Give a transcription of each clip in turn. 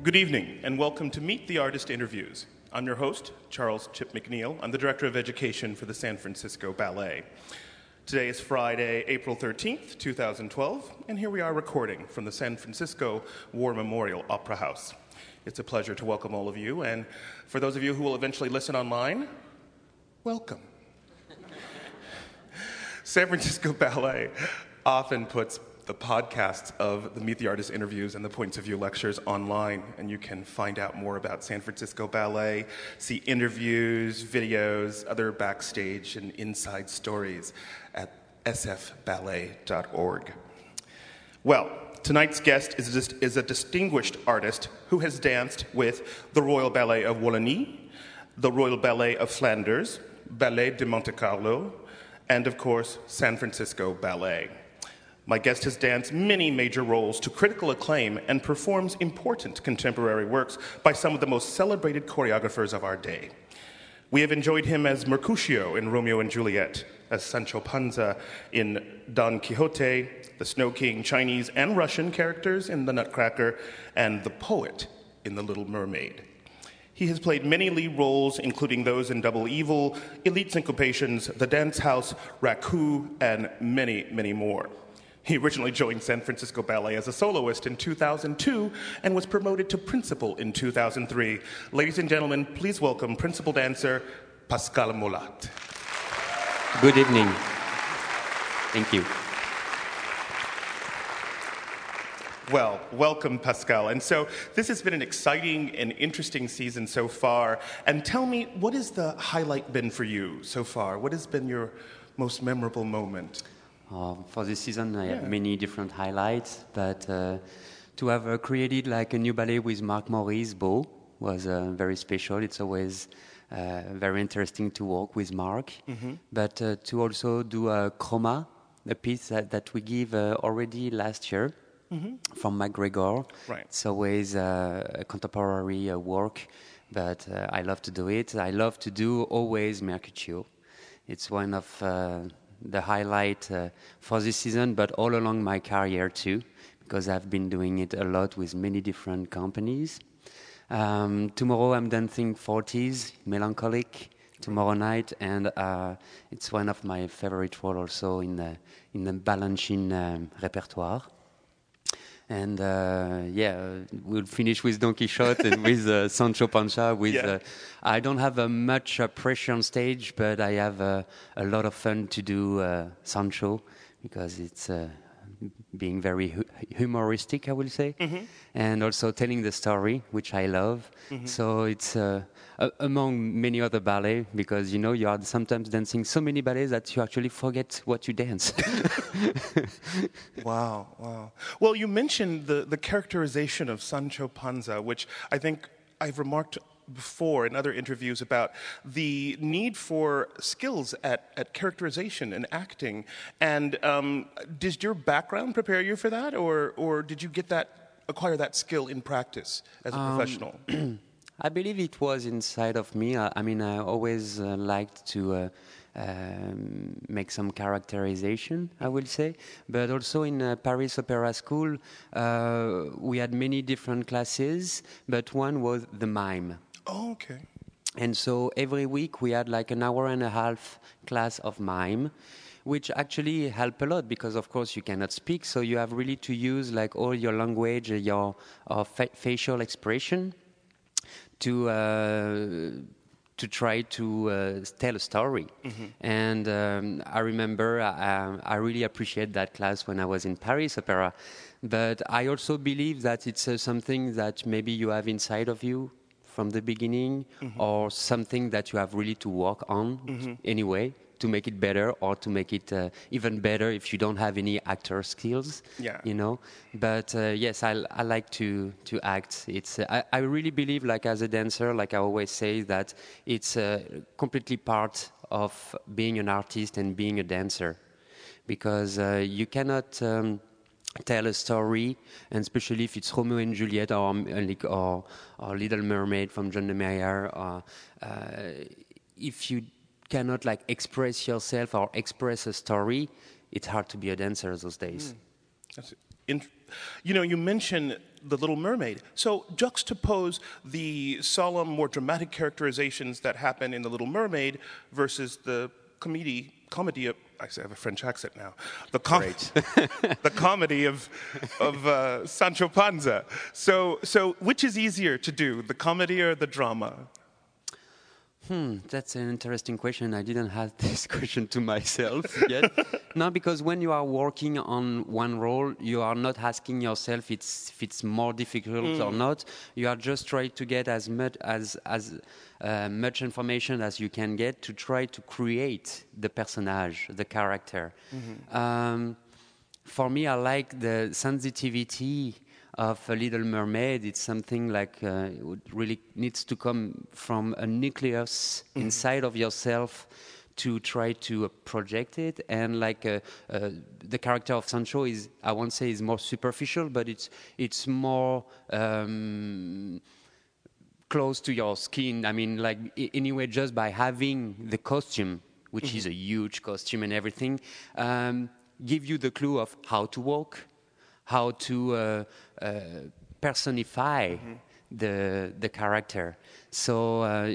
Good evening, and welcome to Meet the Artist Interviews. I'm your host, Charles Chip McNeil. I'm the Director of Education for the San Francisco Ballet. Today is Friday, April 13th, 2012, and here we are recording from the San Francisco War Memorial Opera House. It's a pleasure to welcome all of you, and for those of you who will eventually listen online, welcome. San Francisco Ballet often puts the podcasts of the Meet the Artist interviews and the Points of View lectures online, and you can find out more about San Francisco Ballet, see interviews, videos, other backstage and inside stories at sfballet.org. Well, tonight's guest is a, is a distinguished artist who has danced with the Royal Ballet of Wallonie, the Royal Ballet of Flanders, Ballet de Monte Carlo, and of course, San Francisco Ballet. My guest has danced many major roles to critical acclaim and performs important contemporary works by some of the most celebrated choreographers of our day. We have enjoyed him as Mercutio in Romeo and Juliet, as Sancho Panza in Don Quixote, the Snow King Chinese and Russian characters in The Nutcracker, and the poet in The Little Mermaid. He has played many lead roles, including those in Double Evil, Elite Syncopations, The Dance House, Raku, and many, many more. He originally joined San Francisco Ballet as a soloist in 2002 and was promoted to principal in 2003. Ladies and gentlemen, please welcome principal dancer Pascal Molat. Good evening. Thank you. Well, welcome, Pascal. And so, this has been an exciting and interesting season so far. And tell me, what has the highlight been for you so far? What has been your most memorable moment? Uh, for this season, I Yeah. have many different highlights, but uh, to have uh, created like a new ballet with Mark Morris Beaux was uh, very special. It's always uh, very interesting to work with Marc, but uh, to also do a chroma, a piece that, that we give uh, already last year from McGregor. Right. It's always uh, a contemporary uh, work, but uh, I love to do it. I love to do always Mercutio. It's one of uh, the highlight uh, for this season, but all along my career too, because I've been doing it a lot with many different companies. Um, tomorrow I'm dancing Four T's, melancholic. Tomorrow night, and uh, it's one of my favorite roles also in the in the Balanchine um, repertoire. And uh, yeah, we'll finish with Don Quixote and with uh, Sancho Panza. With Yeah. uh, I don't have uh, much uh, pressure on stage, but I have uh, a lot of fun to do uh, Sancho because it's uh, being very hu- humoristic, I will say, and also telling the story, which I love. So it's uh, a- among many other ballet because you know you are sometimes dancing so many ballets that you actually forget what you dance. Wow, wow. Well, you mentioned the, the characterization of Sancho Panza, which I think I've remarked before in other interviews about the need for skills at, at characterization and acting. And um, did your background prepare you for that, or, or did you get that, acquire that skill in practice as a professional? I believe it was inside of me. I, I mean, I always uh, liked to uh, um, make some characterization, I will say. But also in uh, Paris Opera School, uh, we had many different classes, but one was the mime. Oh, okay. And so every week we had like an hour and a half class of mime, which actually helped a lot because of course you cannot speak, so you have really to use like all your language, your uh, fa- facial expression to uh, to try to uh, tell a story. And um, I remember uh, I really appreciate that class when I was in Paris Opera. But I also believe that it's uh, something that maybe you have inside of you from the beginning, or something that you have really to work on anyway to make it better, or to make it uh, even better if you don't have any actor skills. Yeah. You know, but uh, yes, I, I like to to act. It's uh, I, I really believe, like as a dancer, like I always say, that it's uh, completely part of being an artist and being a dancer, because uh, you cannot. Um, tell a story, and especially if it's Romeo and Juliet or or, or Little Mermaid from John Neumeier, or, uh, if you cannot like express yourself or express a story, it's hard to be a dancer those days. That's in, you know, you mentioned The Little Mermaid. So juxtapose the solemn, more dramatic characterizations that happen in The Little Mermaid versus the comedy, comedy I have a French accent now, the, com- the comedy of, of uh, Sancho Panza. So, so which is easier to do, the comedy or the drama? Hmm, that's an interesting question. I didn't have this question to myself yet. no, because when you are working on one role, you are not asking yourself it's, if it's more difficult mm. or not. You are just trying to get as much as as uh, much information as you can get to try to create the personage, the character. Mm-hmm. Um, for me, I like the sensitivity of a Little Mermaid, it's something like uh, it really needs to come from a nucleus mm-hmm. inside of yourself to try to uh, project it. And like uh, uh, the character of Sancho is, I won't say is more superficial, but it's it's more. Um, close to your skin. I mean, like anyway, just by having the costume, which mm-hmm. is a huge costume and everything, um, give you the clue of how to walk, how to uh, uh, personify mm-hmm. the the character. So uh,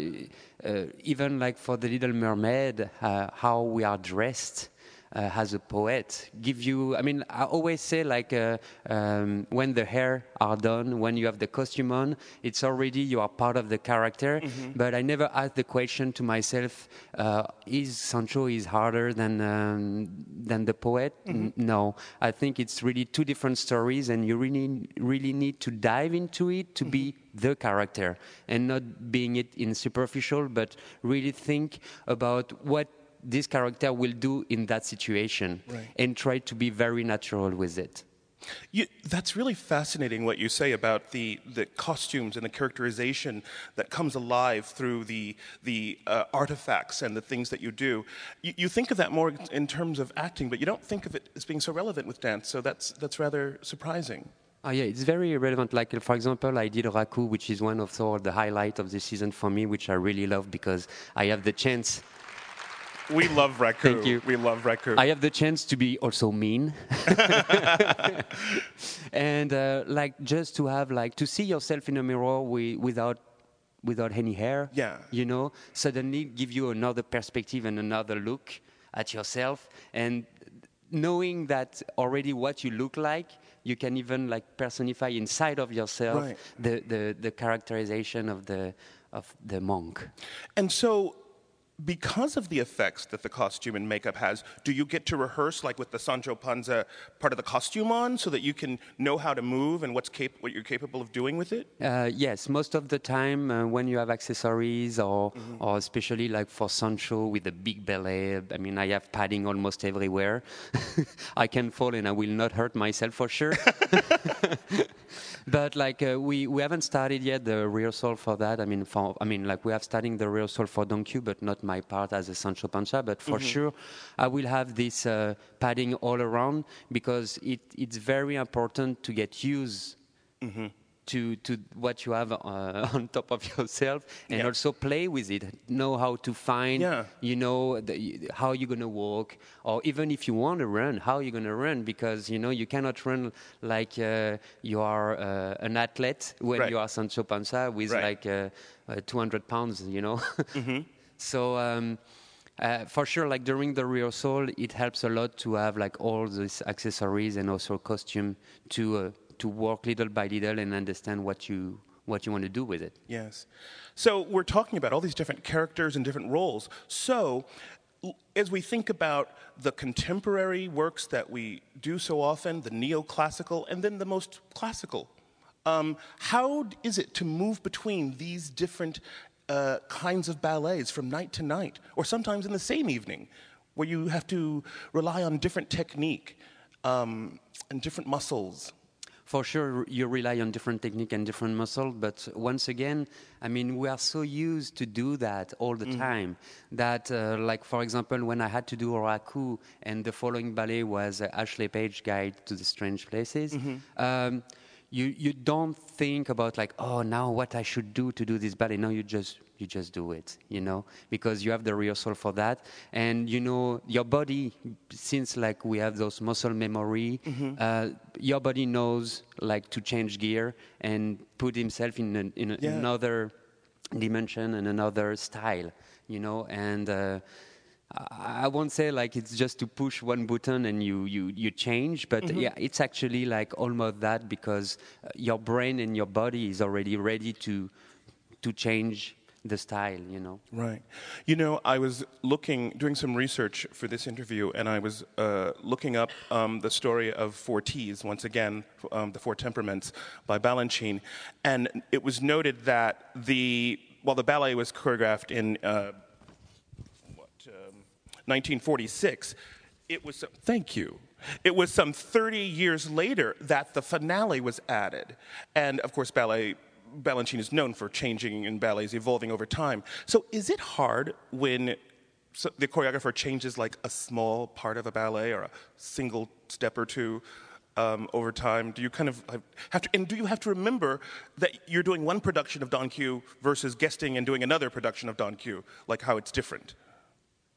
even like for the Little Mermaid, how we are dressed as a poet give you i mean i always say like uh, um, when the hair are done when you have the costume on it's already you are part of the character mm-hmm. but i never ask the question to myself uh, is sancho is harder than um, than the poet mm-hmm. No i think it's really two different stories and you really really need to dive into it to mm-hmm. be the character and not being it in superficial but really think about what this character will do in that situation right. and try to be very natural with it. You, that's really fascinating what you say about the, the costumes and the characterization that comes alive through the, the uh, artifacts and the things that you do. You, you, think of that more in terms of acting, but you don't think of it as being so relevant with dance, so that's, that's rather surprising. Oh, yeah, it's very relevant. Like, for example, I did Raku, which is one of the, the highlight of the season for me, which I really love because I have the chance we love Raku. Thank you. We love Raku. I have the chance to be also mean, and uh, like just to have like to see yourself in a mirror we, without without any hair. Yeah. You know, suddenly give you another perspective and another look at yourself, and knowing that already what you look like, you can even like personify inside of yourself right. the, the the characterization of the of the monk. And so because of the effects that the costume and makeup has, do you get to rehearse like with the Sancho Panza part of the costume on so that you can know how to move and what's cap- what you're capable of doing with it? Uh, yes, most of the time uh, when you have accessories or, mm-hmm. or especially like for Sancho with a big belly, I mean, I have padding almost everywhere. I can fall and I will not hurt myself for sure. but like uh, we, we haven't started yet the rehearsal for that. I mean, for, I mean, like we have starting the rehearsal for Don Q, but not my part as a Sancho Panza, but for mm-hmm. sure I will have this uh, padding all around because it, it's very important to get used mm-hmm to to what you have uh, on top of yourself and yeah. also play with it know how to find yeah. you know the, how you're going to walk or even if you want to run how you're going to run because you know you cannot run like uh, you are uh, an athlete when right. you are Sancho Panza with right. like uh, uh, 200 pounds you know mm-hmm. So um, uh, for sure, like during the rehearsal, it helps a lot to have like all these accessories and also costume to uh, to work little by little and understand what you what you want to do with it. Yes. So we're talking about all these different characters and different roles. So as we think about the contemporary works that we do so often, the neoclassical, and then the most classical, um, how is it to move between these different uh, kinds of ballets from night to night, or sometimes in the same evening, where you have to rely on different technique um, and different muscles? for sure you rely on different technique and different muscle but once again i mean we are so used to do that all the mm. time that uh, like for example when i had to do Raku and the following ballet was uh, ashley page guide to the strange places mm-hmm. um, you you don't think about like oh now what I should do to do this ballet. No, you just you just do it, you know, because you have the rehearsal for that, and you know your body. Since like we have those muscle memory, Mm-hmm. uh, your body knows like to change gear and put himself in an, in Yeah. another dimension and another style, you know, and. Uh, I won't say like it's just to push one button and you you, you change, but Mm-hmm. yeah, it's actually like almost that because uh, your brain and your body is already ready to to change the style, you know. Right. You know, I was looking, doing some research for this interview, and I was uh, looking up um, the story of Four T's, once again, um, The Four Temperaments by Balanchine. And it was noted that the, well, the ballet was choreographed in uh, 1946. It was, thank you. It was some 30 years later that the finale was added. And of course, ballet, Balanchine is known for changing and ballets evolving over time. So is it hard when the choreographer changes like a small part of a ballet or a single step or two um, over time? Do you kind of have to, and do you have to remember that you're doing one production of Don Q versus guesting and doing another production of Don Q, like how it's different?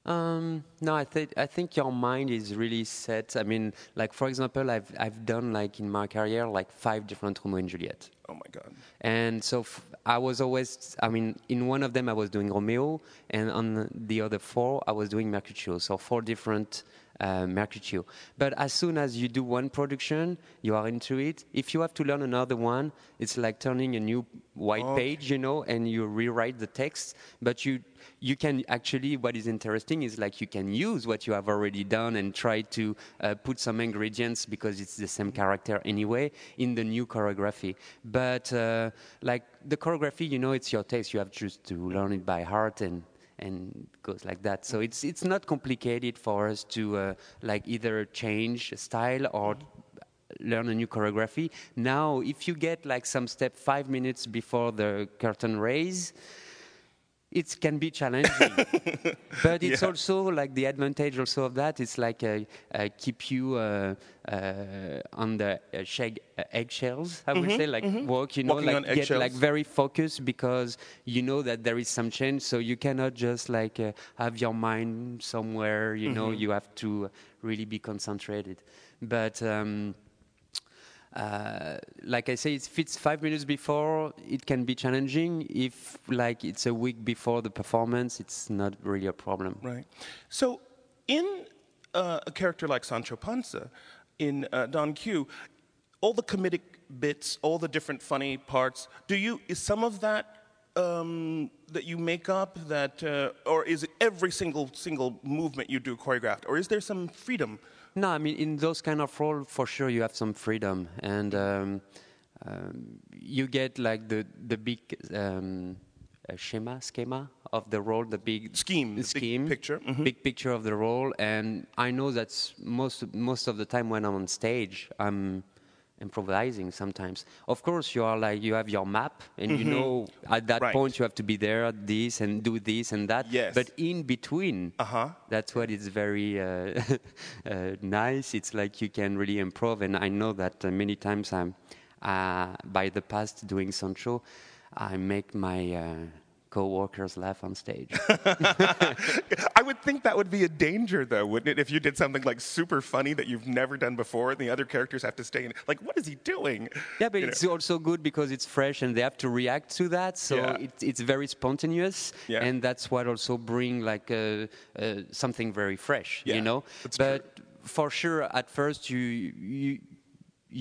Um, no, I think I think your mind is really set. I mean, like for example, I've I've done like in my career like five different Romeo and Juliet. Oh my God. And so f- I was always, I mean, in one of them I was doing Romeo, and on the other four I was doing Mercutio. So four different uh, Mercutio. But as soon as you do one production, you are into it. If you have to learn another one, it's like turning a new white page, you know, and you rewrite the text. But you you can actually what is interesting is like you can use what you have already done and try to uh, put some ingredients because it's the same character anyway in the new choreography but uh, like the choreography you know it's your taste you have just to learn it by heart and and goes like that. So it's it's not complicated for us to uh, like either change style or learn a new choreography. Now if you get like some step five minutes before the curtain raise it can be challenging. But it's Yeah. also like the advantage also of that is like uh, uh, keep you uh, uh, on the uh, shag, uh, eggshells i would say like walk you know Mm-hmm, Walking like get like very focused because you know that there is some change. So you cannot just like uh, have your mind somewhere you know Mm-hmm. you have to really be concentrated. But um, uh, like I say, if it's five minutes before, it can be challenging. If like it's a week before the performance, it's not really a problem. Right. So, in uh, a character like Sancho Panza, in uh, Don Q, all the comedic bits, all the different funny parts, do you is some of that um, that you make up that, uh, or is it every single single movement you do choreographed, or is there some freedom? No, I mean in those kind of role, for sure you have some freedom, and um, um, you get like the the big um, uh, schema schema of the role, the big Scheme, the big scheme picture, mhm. big picture of the role, and I know that's most most of the time when I'm on stage, I'm improvising sometimes. Of course, you are like you have your map, and you know at that Mm-hmm. Right. point you have to be there at this and do this and that. Yes. But in between, Uh-huh. that's what is very uh, uh, nice. It's like you can really improv, and I know that uh, many times I'm uh, by the past doing Sancho, I make my uh, co-workers laugh on stage. I would think that would be a danger, though, wouldn't it? If you did something like super funny that you've never done before, and the other characters have to stay in. Like, what is he doing? Yeah, but You it's know? also good because it's fresh and they have to react to that. So Yeah. it, it's very spontaneous, Yeah. and that's what also bring like uh, uh, something very fresh. Yeah, you know, that's but for sure, at first you you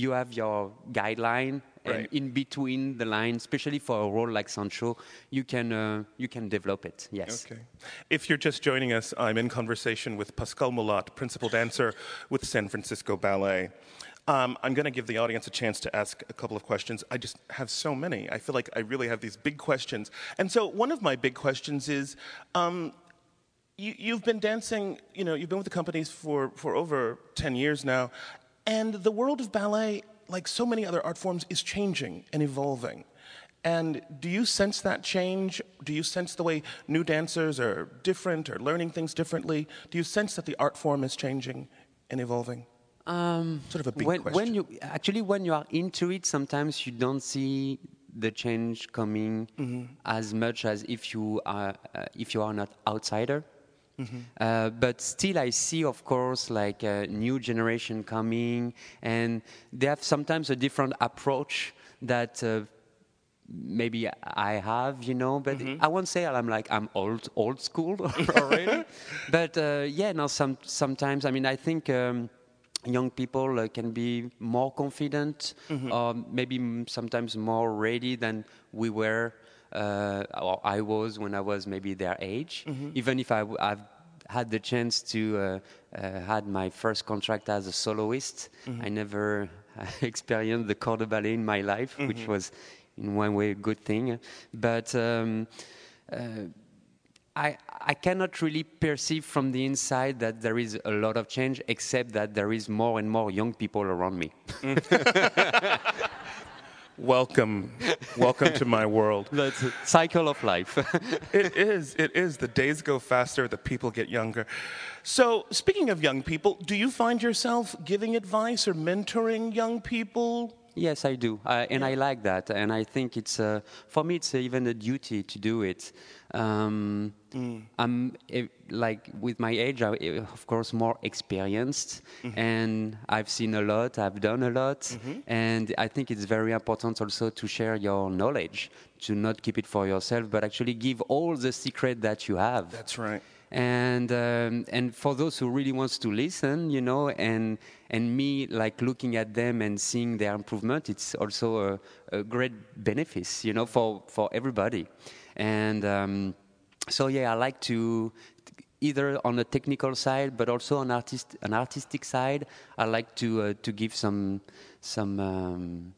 you have your guideline. And Right. in between the lines, especially for a role like Sancho, you can uh, you can develop it. Yes. Okay. If you're just joining us, I'm in conversation with Pascal Molat, principal dancer with San Francisco Ballet. Um, I'm going to give the audience a chance to ask a couple of questions. I just have so many. I feel like I really have these big questions. And so, one of my big questions is um, you, you've been dancing, you know, you've been with the companies for, for over 10 years now, and the world of ballet, like so many other art forms, is changing and evolving. And do you sense that change? Do you sense the way new dancers are different or learning things differently? Do you sense that the art form is changing and evolving? Um, Sort of a big when, question. When you actually when you are into it, sometimes you don't see the change coming Mm-hmm. as much as if you are uh, if you are not outsider. Mm-hmm. Uh, but still, I see, of course, like a new generation coming, and they have sometimes a different approach that uh, maybe I have, you know. But I won't say I'm like I'm old, old school already. but uh, yeah, no. Some sometimes, I mean, I think. Um, Young people uh, can be more confident, or maybe sometimes more ready than we were, or I was when I was maybe their age. Even if I w- I've had the chance to uh, uh, had my first contract as a soloist, I never experienced the corps de ballet in my life, which was in one way a good thing. But um, uh, I, I cannot really perceive from the inside that there is a lot of change, except that there is more and more young people around me. Welcome, welcome to my world. That's a cycle of life. It is, it is. The days go faster, the people get younger. So, speaking of young people, do you find yourself giving advice or mentoring young people? Yes, I do, and I like that, and I think it's uh, for me it's uh, even a duty to do it. Um, I'm eh, like with my age, I, eh, of course, more experienced, and I've seen a lot, I've done a lot, and I think it's very important also to share your knowledge, to not keep it for yourself, but actually give all the secret that you have. That's right. And um, and for those who really wants to listen, you know, and and me like looking at them and seeing their improvement, it's also a, a great benefit, you know, for for everybody. And um, so yeah, I like to either on the technical side, but also on artist an artistic side. I like to uh, to give some some um,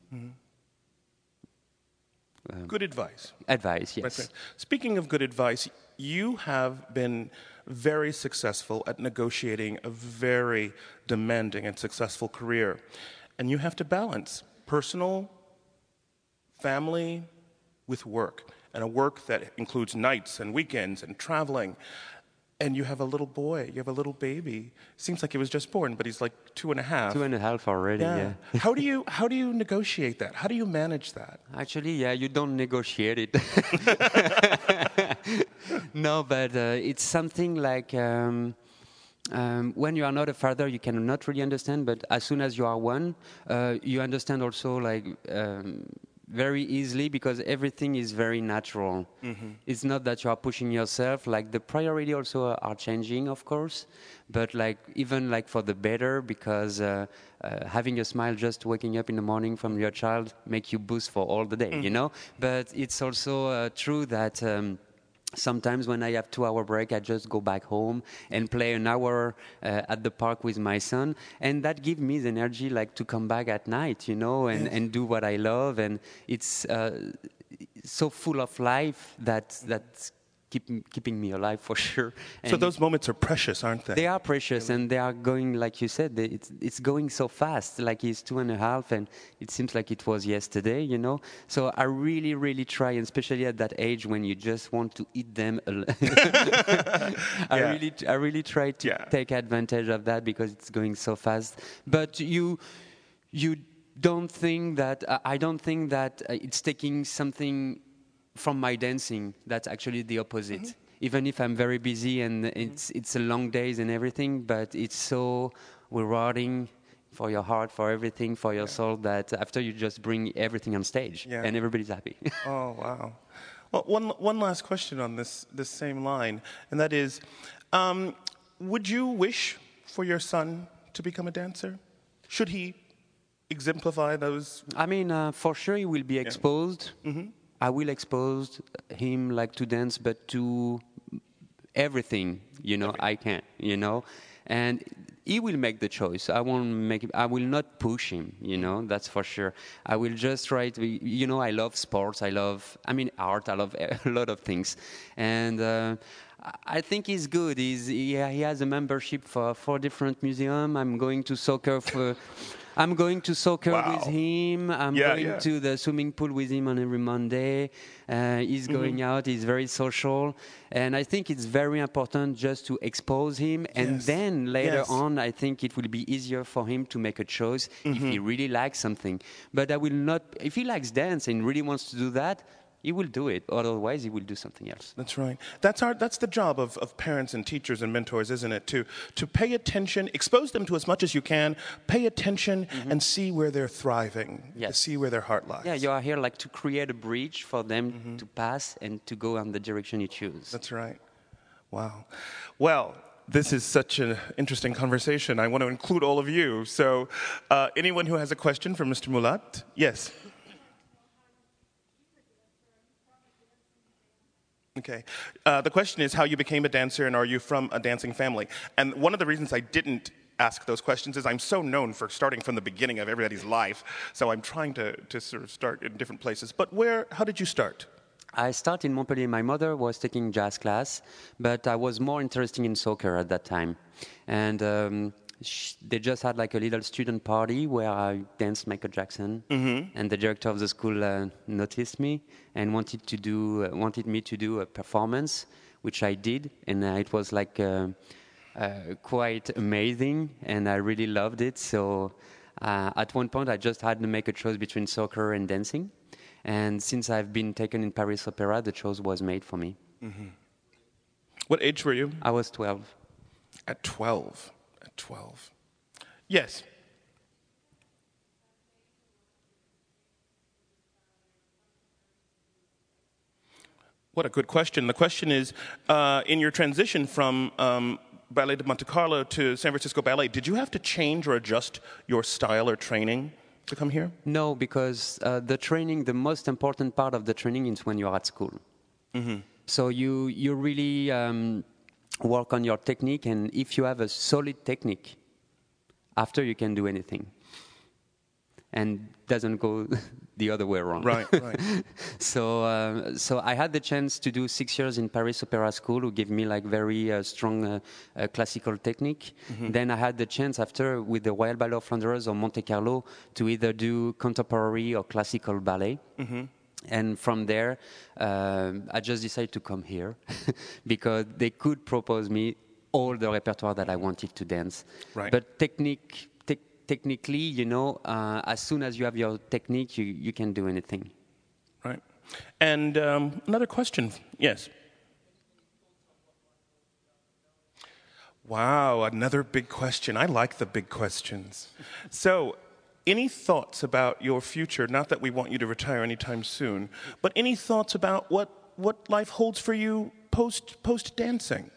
Um, good advice. advice. Yes. Speaking of good advice, you have been very successful at negotiating a very demanding and successful career. And you have to balance personal, family with work, and a work that includes nights and weekends and traveling. And you have a little boy, you have a little baby. Seems like he was just born, but he's like two and a half. Two and a half already. yeah. yeah. how do you how do you negotiate that? How do you manage that? Actually, yeah, you don't negotiate it. no, but uh, it's something like um, um, when you are not a father, you cannot really understand. But as soon as you are one, uh, you understand also like um, very easily because everything is very natural. It's not that you are pushing yourself. Like the priority also are changing, of course, but like even like for the better because uh, uh, having a smile just waking up in the morning from your child make you boost for all the day, you know. But it's also uh, true that. Um, Sometimes when I have two hour break, I just go back home and play an hour uh, at the park with my son, and that gives me the energy like to come back at night, you know, and, and do what I love, and it's uh, so full of life that that's keep, keeping me alive for sure. So those moments are precious, aren't they? they are precious, and they are going like you said. they- It's it's going so fast. Like he's two and a half, and it seems like it was yesterday, you know. So I really, really try, and especially at that age when you just want to eat them. I really, I really try to Yeah. take advantage of that because it's going so fast. But you, you don't think that I I don't think that uh, it's taking something from my dancing. That's actually the opposite. Even if I'm very busy and it's it's a long days and everything, but it's so rewarding for your heart, for everything, for your soul that after you just bring everything on stage Yeah. and everybody's happy. Oh wow! Well, one one last question on this this same line, and that is, um, would you wish for your son to become a dancer? Should he exemplify those? I mean, uh, for sure he will be exposed. I will expose him like to dance, but to everything, you know, I can, you know, and he will make the choice. I won't make. I will not push him, you know. That's for sure. I will just try to. Be, you know, I love sports. I love. I mean, art. I love a lot of things, and. Uh, I think he's good. He's, he, he has a membership for four different museums. I'm going to soccer for I'm going to soccer Wow. with him. I'm Yeah, going yeah. to the swimming pool with him on every Monday. Uh, he's Mm-hmm. going out. He's very social, and I think it's very important just to expose him. And Yes. then later Yes. on, I think it will be easier for him to make a choice if Mm-hmm. he really likes something. But I will not. If he likes dance and really wants to do that, he will do it. Otherwise, he will do something else. That's right. That's our. That's the job of, of parents and teachers and mentors, isn't it? To to pay attention, expose them to as much as you can, pay attention, and see where they're thriving. Mm-hmm. Yes. See where their heart lies. Yeah, you are here like to create a bridge for them Mm-hmm. to pass and to go on the direction you choose. That's right. Wow. Well, this is such an interesting conversation. I want to include all of you. So, uh, anyone who has a question for Mr. Molat? Yes. Okay. Uh, the question is how you became a dancer and are you from a dancing family? And one of the reasons I didn't ask those questions is I'm so known for starting from the beginning of everybody's life. So I'm trying to, to sort of start in different places. But where, how did you start? I started in Montpellier. My mother was taking jazz class, but I was more interested in soccer at that time. And um, they just had like a little student party where I danced Michael Jackson. And the director of the school uh, noticed me and wanted to do uh, wanted me to do a performance, which I did, and uh, it was like. Uh, uh, quite amazing, and I really loved it. So uh, at one point, I just had to make a choice between soccer and dancing. And since I've been taken in Paris Opera, the choice was made for me. What age were you? I was 12. At 12. At 12. Yes. What a good question. The question is uh, in your transition from um, Ballet de Monte Carlo to San Francisco Ballet, did you have to change or adjust your style or training to come here? No, because uh, the training, the most important part of the training is when you're at school. So you you really um, work on your technique, and if you have a solid technique, after you can do anything, and doesn't go the other way around. Right, right. so uh, so I had the chance to do six years in Paris Opera School, who gave me like very uh, strong uh, uh, classical technique. Then I had the chance after with the Royal Ballet of Flanders or Monte Carlo to either do contemporary or classical ballet. And from there, um, I just decided to come here because they could propose me all the repertoire that I wanted to dance. Right. But technique, tec- technically, you know, uh, as soon as you have your technique, you, you can do anything. Right. And um, another question. Yes. Wow, another big question. I like the big questions. So, any thoughts about your future? Not that we want you to retire anytime soon, but any thoughts about what, what life holds for you post post dancing?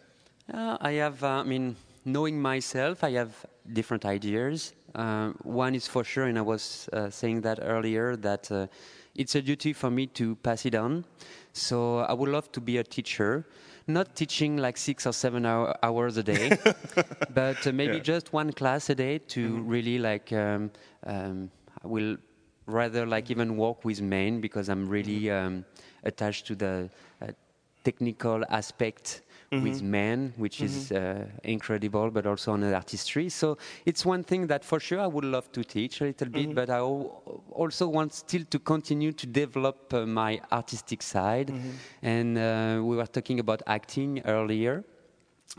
Uh, I have, uh, I mean, knowing myself, I have different ideas. Uh, one is for sure, and I was uh, saying that earlier, that uh, it's a duty for me to pass it on. So I would love to be a teacher, not teaching like six or seven hour, hours a day, but uh, maybe Yeah. just one class a day to really like. Um, um, I will rather like even work with men because I'm really um, attached to the uh, technical aspect with men, which is uh, incredible, but also on the artistry. So it's one thing that for sure I would love to teach a little bit, but I also want still to continue to develop uh, my artistic side. And uh, we were talking about acting earlier.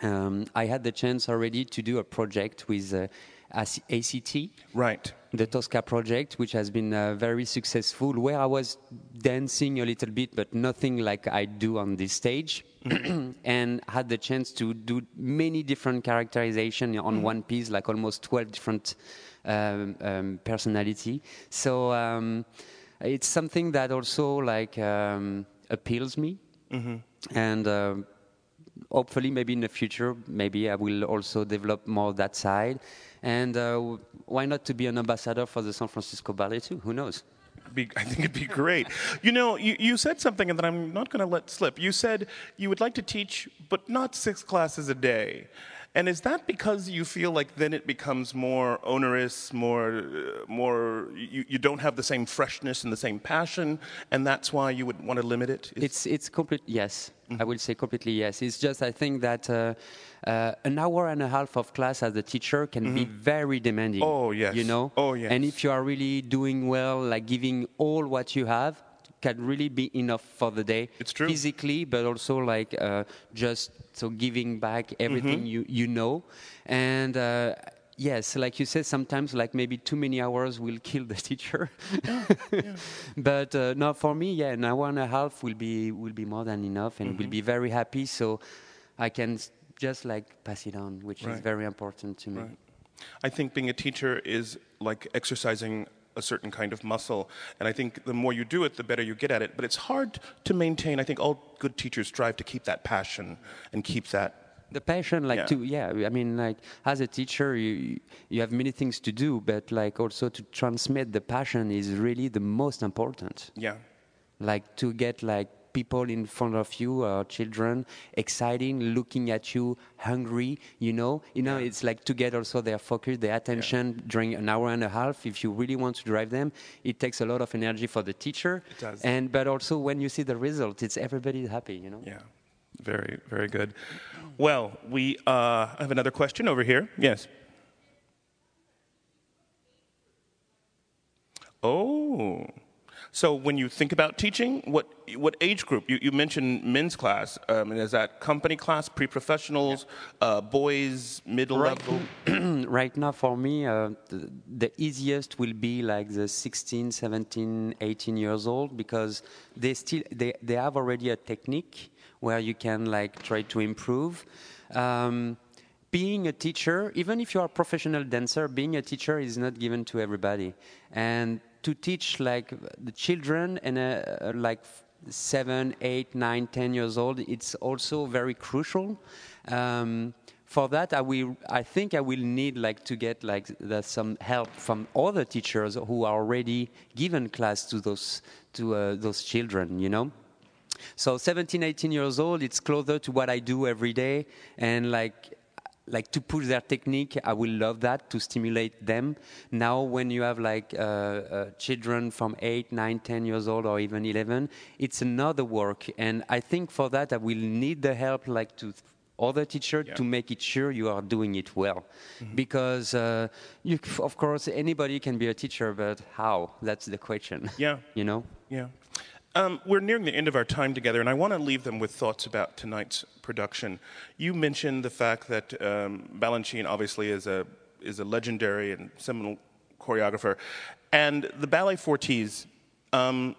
Um, I had the chance already to do a project with uh, ACT Right. the Tosca project, which has been uh, very successful, where I was dancing a little bit, but nothing like I do on this stage, and had the chance to do many different characterization on one piece, like almost 12 different um, um, personality. So um, it's something that also like um, appeals me, and. Uh, hopefully maybe in the future maybe i will also develop more that side and uh, why not to be an ambassador for the san francisco ballet too who knows Be, I think it'd be great. You know, you, you said something that I'm not going to let slip. You said you would like to teach, but not six classes a day. And is that because you feel like then it becomes more onerous, more, uh, more you, you don't have the same freshness and the same passion, and that's why you would want to limit it? Is- It's it's complete yes. I will say completely yes. It's just I think that uh, uh, an hour and a half of class as a teacher can be very demanding. Oh, yes. You know. Oh, yes. And if you are really doing well, like giving all what you have, can really be enough for the day. It's true. Physically, but also like uh, just so giving back everything you you know, and. Uh, Yes, like you said, sometimes like maybe too many hours will kill the teacher. but uh, no, for me, yeah, an hour and a half will be will be more than enough, and will be very happy. So I can s- just like pass it on, which is very important to me. Right. I think being a teacher is like exercising a certain kind of muscle. And I think the more you do it, the better you get at it. But it's hard to maintain. I think all good teachers strive to keep that passion and keep that. The passion, like Yeah. to yeah, I mean, like as a teacher, you you have many things to do, but like also to transmit the passion is really the most important. Yeah. like to get like people in front of you or children exciting looking at you hungry you know you know it's like to get also their focus their attention during an hour and a half if you really want to drive them it takes a lot of energy for the teacher It does. and but also when you see the result it's everybody happy you know Yeah. Very, very good. Well, we uh, have another question over here. Yes. Oh. So when you think about teaching, what what age group? You, you mentioned men's class. Um, is that company class, pre-professionals, uh, boys, middle Right. level? right now for me uh, the, the easiest will be like the 16 17 18 years old because they still they, they have already a technique where you can like try to improve um, being a teacher even if you are a professional dancer being a teacher is not given to everybody and to teach like the children and uh, like seven, eight, nine, ten years old, it's also very crucial. Um, for that, I will. I think I will need like to get like the, some help from other teachers who are already given class to those to uh, those children. You know. So 17, 18 years old, it's closer to what I do every day, and like like to push their technique i will love that to stimulate them. Now when you have like uh, uh, children from 8 9 10 years old or even 11 it's another work. And i think for that i will need the help like to other teacher Yeah. to make it sure you are doing it well. Because uh, you, of course anybody can be a teacher but how? That's the question. Yeah. you know? Yeah. Um, we're nearing the end of our time together, and I want to leave them with thoughts about tonight's production. You mentioned the fact that um, Balanchine obviously is a is a legendary and seminal choreographer, and the Ballet Four T's. Um,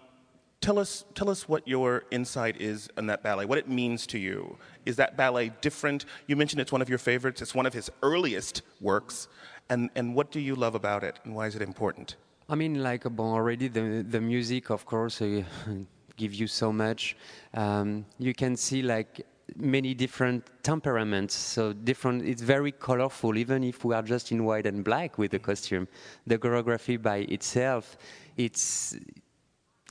tell us tell us what your insight is on that ballet. What it means to you. Is that ballet different? You mentioned it's one of your favorites. It's one of his earliest works, and and what do you love about it, and why is it important? I mean, like bon, already the the music, of course, uh, give you so much. Um, you can see like many different temperaments. So different. It's very colorful, even if we are just in white and black with the costume. The choreography by itself, it's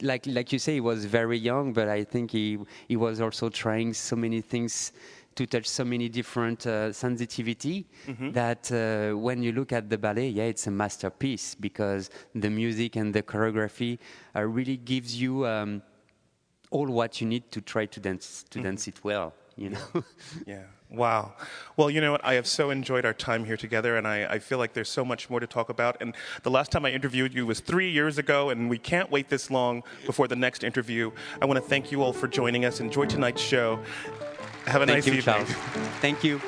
like like you say, he was very young, but I think he he was also trying so many things to touch so many different uh, sensitivity that uh, when you look at the ballet, yeah, it's a masterpiece because the music and the choreography uh, really gives you um, all what you need to try to dance to dance it well. You know. Yeah. Wow. Well, you know what? I have so enjoyed our time here together, and I, I feel like there's so much more to talk about. And the last time I interviewed you was three years ago, and we can't wait this long before the next interview. I want to thank you all for joining us. Enjoy tonight's show. Have a Thank nice you, evening. Charles. Thank you.